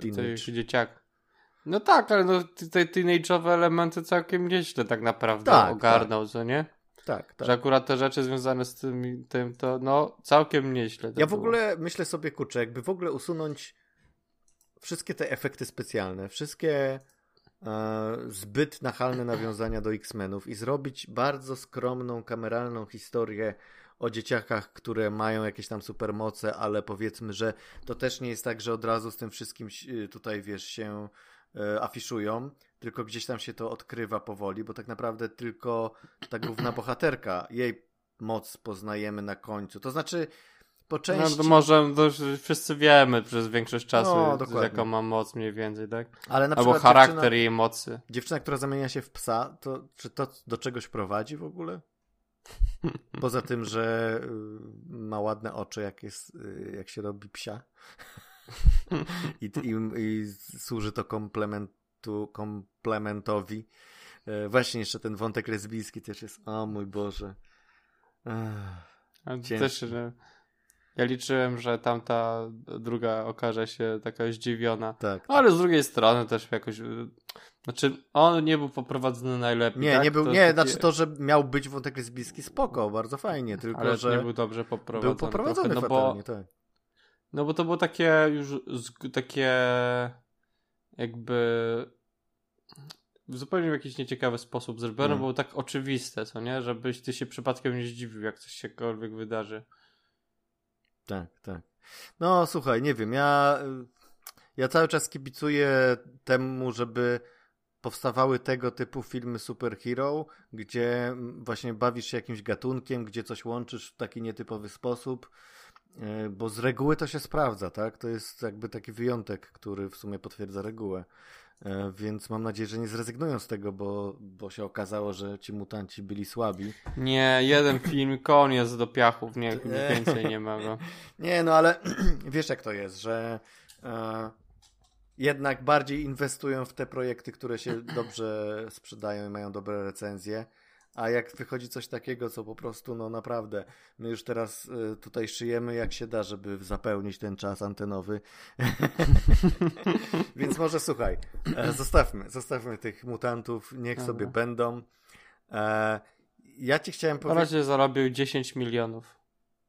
teenage. dzieciak. No tak, ale no, te teenage'owe elementy całkiem nieźle tak naprawdę tak, ogarnął, tak. co nie? Tak, tak. Że akurat te rzeczy związane z tym, tym to no całkiem nieźle. Ja w było. ogóle myślę sobie, kurczę, jakby w ogóle usunąć wszystkie te efekty specjalne, wszystkie e, zbyt nachalne nawiązania do X-Menów i zrobić bardzo skromną, kameralną historię o dzieciakach, które mają jakieś tam supermoce, ale powiedzmy, że to też nie jest tak, że od razu z tym wszystkim tutaj, wiesz, się E, afiszują, tylko gdzieś tam się to odkrywa powoli, bo tak naprawdę tylko ta główna bohaterka, jej moc poznajemy na końcu. To znaczy, po części... No to może to wszyscy wiemy przez większość czasu, no, jaką ma moc mniej więcej, tak? Ale na Albo charakter jej mocy. Dziewczyna, która zamienia się w psa, to czy to do czegoś prowadzi w ogóle? Poza tym, że y, ma ładne oczy, jak, jest, y, jak się robi psia. I, i, i służy to komplementu, komplementowi. E, właśnie jeszcze ten wątek lesbijski też jest. O mój Boże. Ech, też, że Ja liczyłem, że tamta druga okaże się taka zdziwiona. Tak. No, ale z drugiej strony też jakoś. y, Znaczy, on nie był poprowadzony najlepiej. Nie, tak? nie był, To nie, takie- znaczy to, że miał być wątek lesbijski, spoko, bardzo fajnie, tylko Ale że nie był dobrze poprowadzony. był poprowadzony trochę, no bo, fatalnie, tak. No bo to było takie już takie jakby w zupełnie w jakiś nieciekawy sposób zrobione, Mm. było tak oczywiste, co nie? Żebyś ty się przypadkiem nie zdziwił, jak coś siekolwiek wydarzy. Tak, tak. No słuchaj, nie wiem, ja, ja cały czas kibicuję temu, żeby powstawały tego typu filmy superhero, gdzie właśnie bawisz się jakimś gatunkiem, gdzie coś łączysz w taki nietypowy sposób, bo z reguły to się sprawdza, tak? To jest jakby taki wyjątek, który w sumie potwierdza regułę. Y, Więc mam nadzieję, że nie zrezygnują z tego, bo, bo się okazało, że ci mutanci byli słabi. Nie, jeden film, koniec do piachów, nie, Nie. więcej nie ma go. Nie, no ale wiesz jak to jest, że e, jednak bardziej inwestują w te projekty, które się dobrze sprzedają i mają dobre recenzje. A jak wychodzi coś takiego, co po prostu, no naprawdę, my już teraz e, tutaj szyjemy jak się da, żeby zapełnić ten czas antenowy. Więc może słuchaj, e, zostawmy, zostawmy tych mutantów, niech Dobra. sobie będą. E, ja ci chciałem Na powiedzieć. razie zarobił 10 milionów.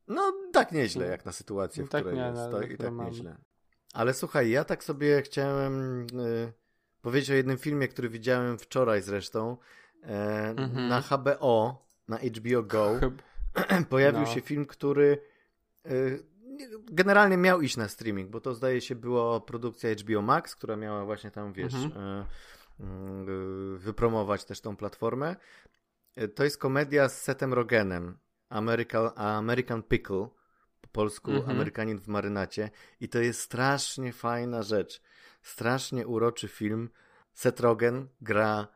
No, tak nieźle, jak na sytuację, w Tak której nie, jest. no, To i tak mamy. nieźle. Ale słuchaj, ja tak sobie chciałem y, powiedzieć o jednym filmie, który widziałem wczoraj zresztą. E, Mhm. Na HBO, na HBO Go, pojawił no. się film, który y, generalnie miał iść na streaming, bo to zdaje się była produkcja HBO Max, która miała właśnie tam, wiesz, Mhm. y, y, wypromować też tą platformę. To jest komedia z Setem Rogenem, American, American Pickle, po polsku Mhm. Amerykanin w marynacie i to jest strasznie fajna rzecz. Strasznie uroczy film. Seth Rogen gra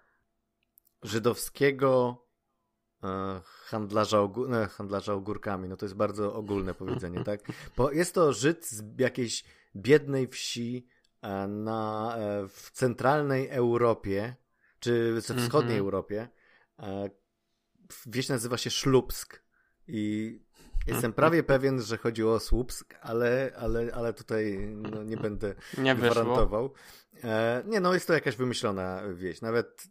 żydowskiego e, handlarza, ogó- no, handlarza ogórkami. No to jest bardzo ogólne powiedzenie, tak? Bo jest to Żyd z jakiejś biednej wsi e, na, e, w centralnej Europie, czy we wschodniej Mhm. Europie. E, Wieś nazywa się Szlupsk i jestem prawie pewien, że chodziło o Słupsk, ale, ale, ale tutaj no, nie będę Nie gwarantował. Nie, no jest to jakaś wymyślona wieś. Nawet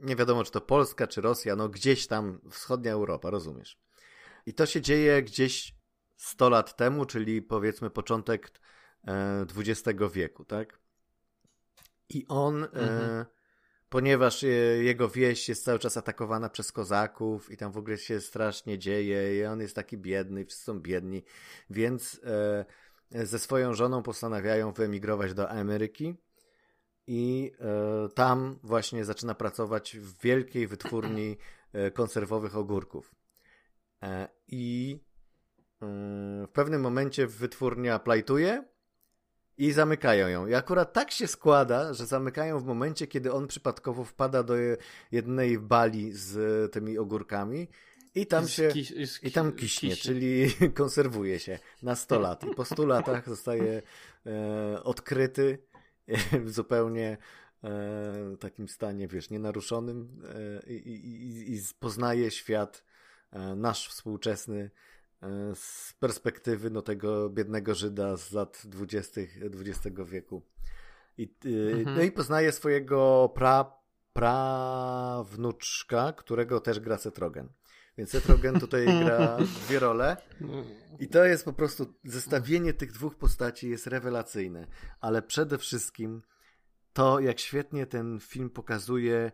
nie wiadomo, czy to Polska, czy Rosja, no gdzieś tam wschodnia Europa, rozumiesz. I to się dzieje gdzieś 100 lat temu, czyli powiedzmy początek e, XX wieku, tak? I on, e, Mhm. ponieważ e, jego wieś jest cały czas atakowana przez kozaków i tam w ogóle się strasznie dzieje i on jest taki biedny, wszyscy są biedni, więc e, ze swoją żoną postanawiają wyemigrować do Ameryki i e, tam właśnie zaczyna pracować w wielkiej wytwórni e, konserwowych ogórków. E, I e, w pewnym momencie wytwórnia plajtuje i zamykają ją. I akurat tak się składa, że zamykają w momencie, kiedy on przypadkowo wpada do je- jednej bali z tymi ogórkami i tam się... I tam kiśnie, czyli konserwuje się na 100 lat. I po 100 latach zostaje e, odkryty w zupełnie e, takim stanie, wiesz, nienaruszonym e, i, i, i poznaje świat e, nasz współczesny e, z perspektywy no, tego biednego Żyda z lat 20. XX wieku. I, e, Mhm. No i poznaje swojego pra, prawnuczka, którego też gra Seth Rogen. Więc Seth Rogen tutaj gra dwie role. I to jest po prostu, zestawienie tych dwóch postaci jest rewelacyjne. Ale przede wszystkim to, jak świetnie ten film pokazuje,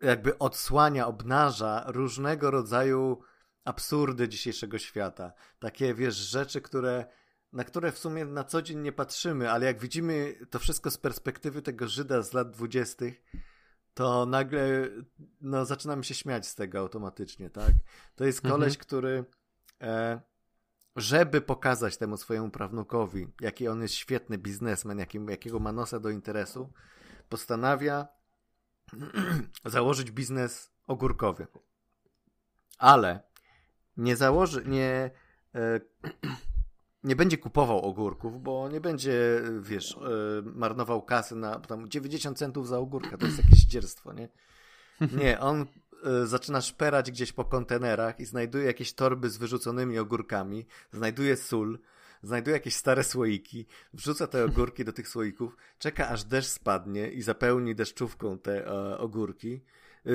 jakby odsłania, obnaża różnego rodzaju absurdy dzisiejszego świata. Takie, wiesz, rzeczy, które, na które w sumie na co dzień nie patrzymy, ale jak widzimy to wszystko z perspektywy tego Żyda z lat dwudziestych, to nagle no, zaczynamy się śmiać z tego automatycznie, tak? To jest koleś, który e, żeby pokazać temu swojemu prawnukowi, jaki on jest świetny biznesmen, jakim, jakiego ma nosa do interesu, postanawia założyć biznes ogórkowy. Ale nie założy, nie, e, nie będzie kupował ogórków, bo nie będzie, wiesz, e, marnował kasy na tam 90 centów za ogórka. To jest jakieś dzierstwo, nie? Nie, on y, zaczyna szperać gdzieś po kontenerach i znajduje jakieś torby z wyrzuconymi ogórkami, znajduje sól, znajduje jakieś stare słoiki, wrzuca te ogórki do tych słoików, czeka aż deszcz spadnie i zapełni deszczówką te e, ogórki,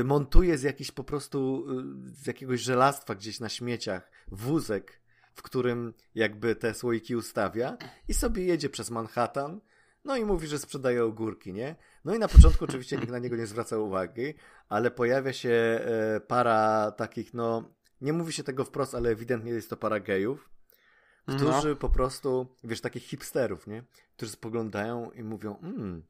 montuje z jakiś po prostu, z jakiegoś żelastwa gdzieś na śmieciach wózek, w którym jakby te słoiki ustawia i sobie jedzie przez Manhattan, no i mówi, że sprzedaje ogórki, nie? No i na początku oczywiście nikt na niego nie zwraca uwagi, ale pojawia się e, para takich, no, nie mówi się tego wprost, ale ewidentnie jest to para gejów, którzy no. po prostu, wiesz, takich hipsterów, nie? Którzy spoglądają i mówią, mmm,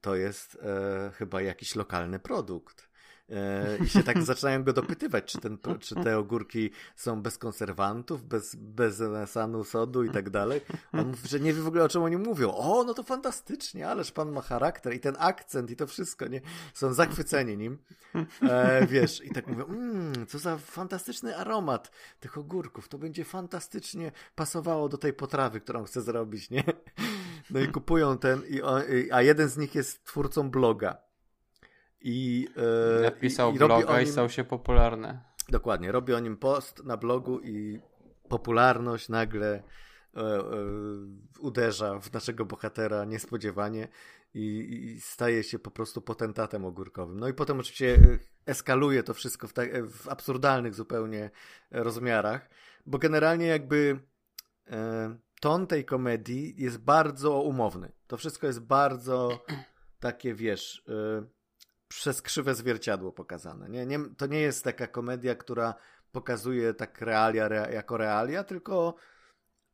to jest e, chyba jakiś lokalny produkt. E, I się tak zaczynają go dopytywać, czy, ten, czy te ogórki są bez konserwantów, bez, bez nasanu sodu i tak dalej. On mówi, że nie wie w ogóle o czym oni mówią. O, no to fantastycznie, ależ pan ma charakter i ten akcent i to wszystko, nie? Są zachwyceni nim. E, wiesz, i tak mówią, mmm, co za fantastyczny aromat tych ogórków. To będzie fantastycznie pasowało do tej potrawy, którą chcę zrobić, nie? No i kupują ten, i a jeden z nich jest twórcą bloga. I, e, Napisał i, i bloga nim, i stał się popularny. Dokładnie, robi o nim post na blogu i popularność nagle e, e, uderza w naszego bohatera niespodziewanie i, i, staje się po prostu potentatem ogórkowym. No i potem oczywiście eskaluje to wszystko w, ta, w absurdalnych zupełnie rozmiarach, bo generalnie jakby ton tej komedii jest bardzo umowny. To wszystko jest bardzo takie, wiesz, e, przez krzywe zwierciadło pokazane. Nie, nie, to nie jest taka komedia, która pokazuje tak realia re, jako realia, tylko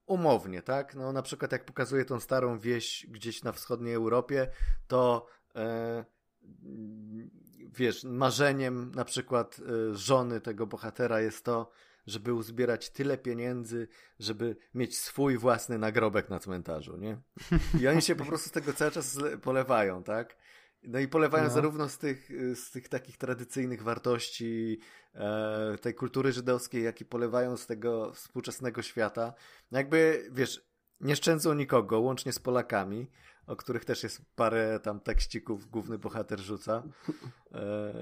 umownie, tak? No na przykład jak pokazuje tą starą wieś gdzieś na wschodniej Europie, to e, wiesz, marzeniem na przykład e, żony tego bohatera jest to, żeby uzbierać tyle pieniędzy, żeby mieć swój własny nagrobek na cmentarzu, nie? I oni się po prostu z tego cały czas polewają, tak? No i polewają no. zarówno z tych, z tych takich tradycyjnych wartości e, tej kultury żydowskiej, jak i polewają z tego współczesnego świata. No jakby, wiesz, nie szczędzą nikogo, łącznie z Polakami, o których też jest parę tam tekścików główny bohater rzuca. E,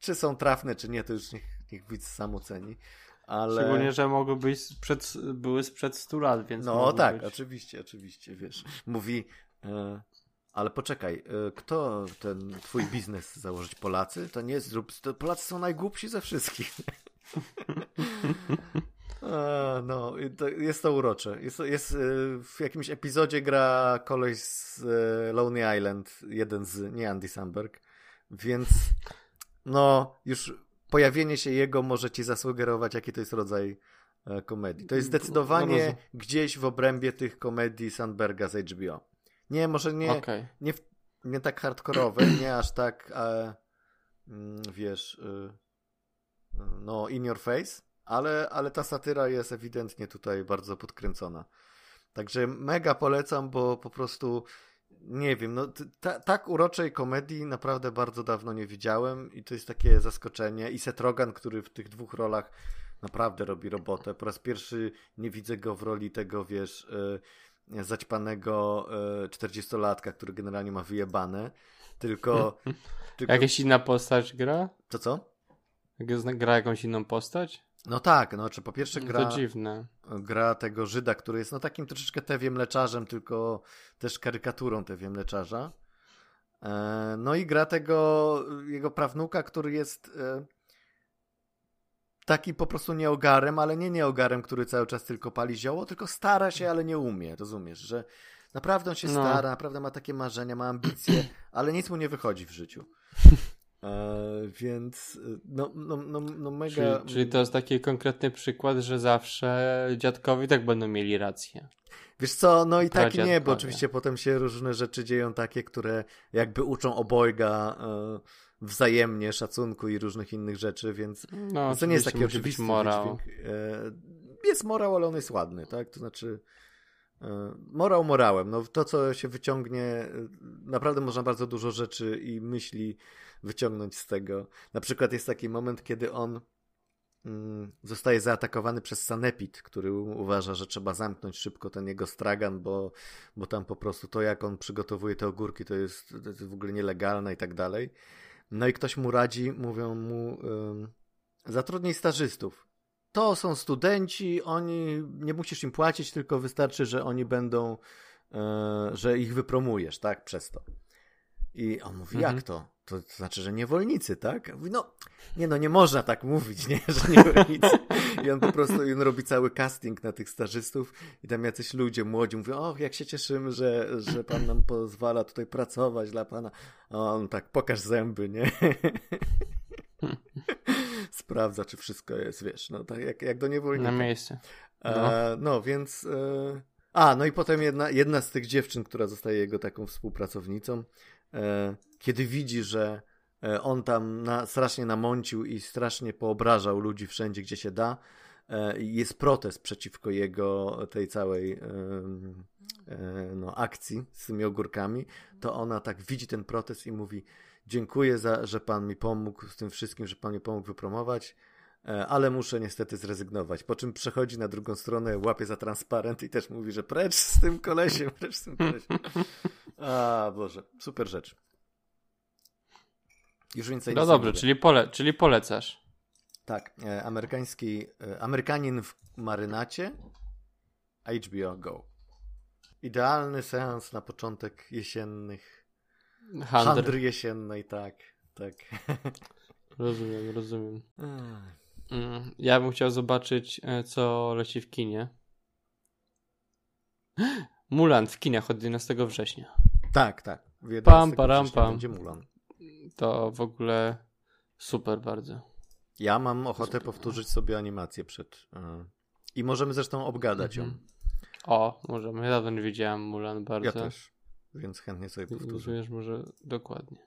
czy są trafne, czy nie, to już niech, niech widz sam oceni. Ale... Szczególnie, że mogły być sprzed, były sprzed 100 lat, więc. No tak, być... oczywiście, oczywiście, wiesz. Mówi. E, ale poczekaj, y, kto ten twój biznes założyć? Polacy? To nie zrób. Polacy są najgłupsi ze wszystkich. A, no, to jest to urocze. Jest, jest, y, w jakimś epizodzie gra koleś z y, Lonely Island, jeden z, nie Andy Samberg, więc no, już pojawienie się jego może ci zasugerować, jaki to jest rodzaj e, komedii. To jest zdecydowanie gdzieś w obrębie tych komedii Sandberga z HBO. Nie, może nie, okay. nie, nie tak hardkorowe, nie aż tak, e, wiesz, y, no in your face, ale, ale ta satyra jest ewidentnie tutaj bardzo podkręcona. Także mega polecam, bo po prostu nie wiem, no ta, tak uroczej komedii naprawdę bardzo dawno nie widziałem i to jest takie zaskoczenie. I Seth Rogen, który w tych dwóch rolach naprawdę robi robotę. Po raz pierwszy nie widzę go w roli tego, wiesz, y, zaćpanego czterdziestolatka, który generalnie ma wyjebane, tylko... tylko... Jakaś inna postać gra? To co? Gra jakąś inną postać? No tak, no czy po pierwsze no gra, to dziwne. gra tego Żyda, który jest no takim troszeczkę tewiem mleczarzem, tylko też karykaturą tewiem mleczarza. E, no i gra tego jego prawnuka, który jest e, taki po prostu nieogarem, ale nie nieogarem, który cały czas tylko pali zioło, tylko stara się, ale nie umie, rozumiesz, że naprawdę on się no. stara, naprawdę ma takie marzenia, ma ambicje, ale nic mu nie wychodzi w życiu. E, więc no, no, no, no mega... Czyli, czyli to jest taki konkretny przykład, że zawsze dziadkowie tak będą mieli rację. Wiesz co, no i tak i nie, bo oczywiście potem się różne rzeczy dzieją takie, które jakby uczą obojga e, wzajemnie szacunku i różnych innych rzeczy, więc no, to nie jest taki oczywisty morał. E, jest morał, ale on jest ładny, tak? To znaczy e, morał morałem. No to, co się wyciągnie, e, naprawdę można bardzo dużo rzeczy i myśli wyciągnąć z tego. Na przykład jest taki moment, kiedy on mm, zostaje zaatakowany przez Sanepid, który uważa, że trzeba zamknąć szybko ten jego stragan, bo, bo tam po prostu to, jak on przygotowuje te ogórki, to jest, to jest w ogóle nielegalne i tak dalej. No i ktoś mu radzi, mówią mu, ym, zatrudnij stażystów. To są studenci, oni, nie musisz im płacić, tylko wystarczy, że oni będą, e, że ich wypromujesz, tak, przez to. I on mówi, Mhm. jak to? to? To znaczy, że niewolnicy, tak? Mówi, no, nie no, nie można tak mówić, nie, że niewolnicy. I on po prostu, on robi cały casting na tych stażystów i tam jacyś ludzie młodzi mówią, och, jak się cieszymy, że, że pan nam pozwala tutaj pracować dla pana. A on tak, pokaż zęby, nie? Sprawdza, czy wszystko jest, wiesz, no tak jak, jak do niewolnika. Na miejsce. E, no, więc. E, a, no i potem jedna, jedna z tych dziewczyn, która zostaje jego taką współpracownicą, e, kiedy widzi, że e, on tam na, strasznie namącił i strasznie poobrażał ludzi wszędzie, gdzie się da, e, jest protest przeciwko jego tej całej e, no, akcji z tymi ogórkami, to ona tak widzi ten protest i mówi: Dziękuję, za, że pan mi pomógł z tym wszystkim, że pan mi pomógł wypromować. E, ale muszę niestety zrezygnować. Po czym przechodzi na drugą stronę, łapie za transparent i też mówi, że precz z tym kolesiem, precz z tym kolesiem. A, Boże, super rzecz. Już więcej No nie dobrze, mówię. czyli, pole, czyli polecasz. Tak, e, amerykański, e, Amerykanin w marynacie, HBO Go. Idealny seans na początek jesiennych, Handry. handry jesiennej, tak, tak. Rozumiem, rozumiem. Ja bym chciał zobaczyć, e, co leci w kinie. Mulan w kinach od 11 września. Tak, tak. W 11 Pam, param, pam. Będzie Mulan. To w ogóle super bardzo. Ja mam ochotę powtórzyć sobie animację przed. e, I możemy zresztą obgadać ją. Mhm. O, możemy. Ja dawno nie widziałem Mulan bardzo. Ja też. Więc chętnie sobie powtórzę. Wiesz, może dokładnie.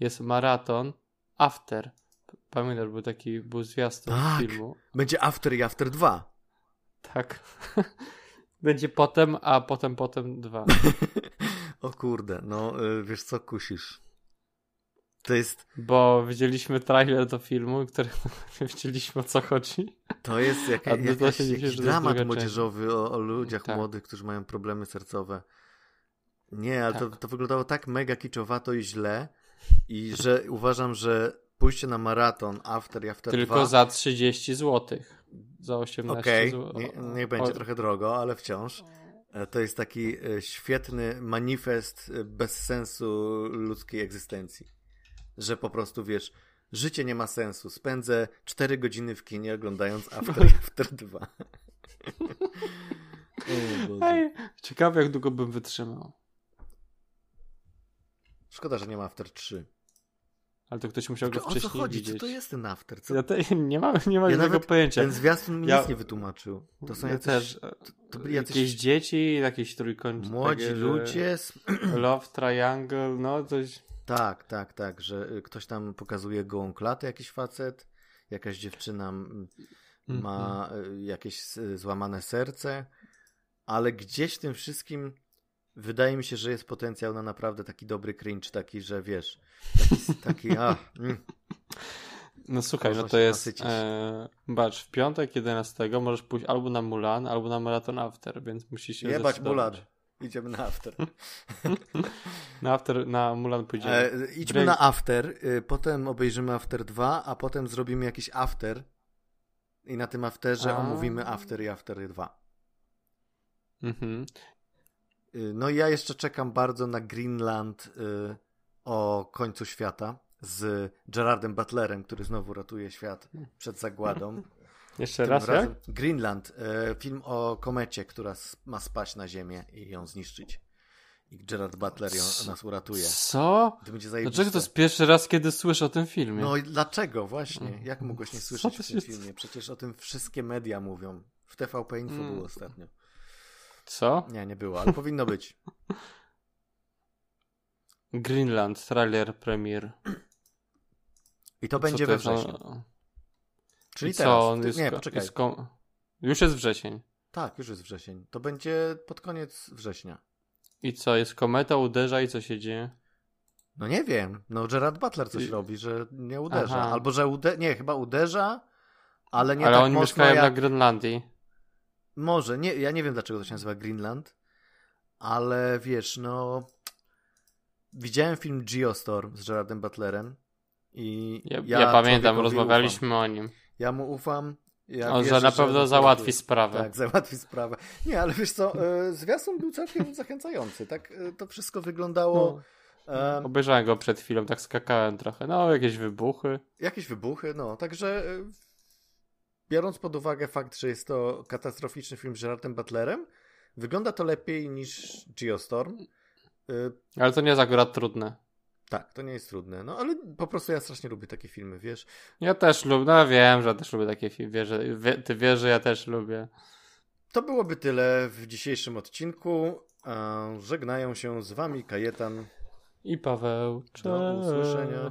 Jest maraton After. Pamiętasz, był taki, był zwiastun Tak. filmu. Będzie After i After 2. Tak. Będzie potem, a potem, potem dwa. o kurde, no y, wiesz co, kusisz. To jest, Bo widzieliśmy trailer do filmu, który nie wiedzieliśmy o co chodzi. to jest jak, to jakaś, się jakiś to dramat młodzieżowy o, o ludziach Tak. młodych, którzy mają problemy sercowe. Nie, ale to, Tak. to wyglądało tak mega kiczowato i źle i że uważam, że pójście na maraton After i After Tylko 2 za 30 zł. Za 18 Okej, zł. nie, niech będzie trochę drogo, ale wciąż. E, To jest taki e, świetny manifest e, bez sensu ludzkiej egzystencji. Że po prostu wiesz, życie nie ma sensu. Spędzę 4 godziny w kinie oglądając After After 2. O Boże. Ej, ciekawe jak długo bym wytrzymał. Szkoda, że nie ma After 3. Ale to ktoś musiał go O co wcześniej chodzi? widzieć. Co to jest ten After? Co... Ja te, nie mam, nie mam Ja żadnego pojęcia. Ten zwiastun mi Ja- nic nie wytłumaczył. To są ja jacyś też. to byli jacyś Jakieś dzieci, jakieś trójkąty. młodzi takie, ludzie Love Triangle, no coś. Tak, tak, tak, że y, ktoś tam pokazuje gołą klatę, jakiś facet, jakaś dziewczyna mm, ma Mhm. y, jakieś s- złamane serce, ale gdzieś w tym wszystkim wydaje mi się, że jest potencjał na naprawdę taki dobry cringe, taki, że wiesz, taki, taki a, mm, No słuchaj, no to jest. E, bacz, w piątek 11 możesz pójść albo na Mulan, albo na Marathon After, więc musisz się jebać. Mulan. Idziemy na after. Na After, na Mulan pójdziemy. E, idźmy Break- na after, y, potem obejrzymy after 2, a potem zrobimy jakiś after i na tym afterze A. omówimy after i after 2. Mhm. Y, No i ja jeszcze czekam bardzo na Greenland y, o końcu świata z Gerardem Butlerem, który znowu ratuje świat przed zagładą. Jeszcze raz, razem jak? Greenland, y, film o komecie, która ma spaść na Ziemię i ją zniszczyć. I Gerard Butler ją, nas uratuje. Co? To będzie Dlaczego to jest pierwszy raz, kiedy słyszę o tym filmie? No i dlaczego właśnie? Jak mogłeś nie słyszeć o tym filmie? Przecież o tym wszystkie media mówią. W TVP Info Mm. było ostatnio. Co? Nie, nie było, ale powinno być. Greenland, trailer premier. I to będzie we jest? wrześniu. No, Czyli teraz. co, Ty- jest, nie, poczekaj. jest ko- Już jest wrzesień. Tak, już jest wrzesień. To będzie pod koniec września. I co, jest kometa, uderza i co się dzieje? No nie wiem. No Gerard Butler coś I- robi, że nie uderza. Aha. Albo, że ude... Nie, chyba uderza, ale nie Ale tak oni mocno mieszkają jak... na Grenlandii. Może, nie, ja nie wiem dlaczego to się nazywa Greenland, ale wiesz, no... Widziałem film Geostorm z Gerardem Butlerem I Ja, ja, ja, pamiętam, rozmawialiśmy Ufam. o nim. Ja mu ufam. Ja On, wierzę, że na pewno on załatwi sprawę. Tak, załatwi sprawę. Nie, ale wiesz co, e, zwiastun był całkiem zachęcający. Tak e, to wszystko wyglądało. No, E, obejrzałem go przed chwilą, tak skakałem trochę. No, jakieś wybuchy. jakieś wybuchy, no. Także biorąc pod uwagę fakt, że jest to katastroficzny film z Gerardem Butlerem, wygląda to lepiej niż Geostorm. E, Ale to nie jest akurat trudne. tak, to nie jest trudne. No ale po prostu ja strasznie lubię takie filmy, wiesz. Ja też lubię, no wiem, że ja też lubię takie filmy. Wiesz, wie, ty wiesz, że ja też lubię. To byłoby tyle w dzisiejszym odcinku. Żegnają się z wami Kajetan. I Paweł. Cześć. Do usłyszenia.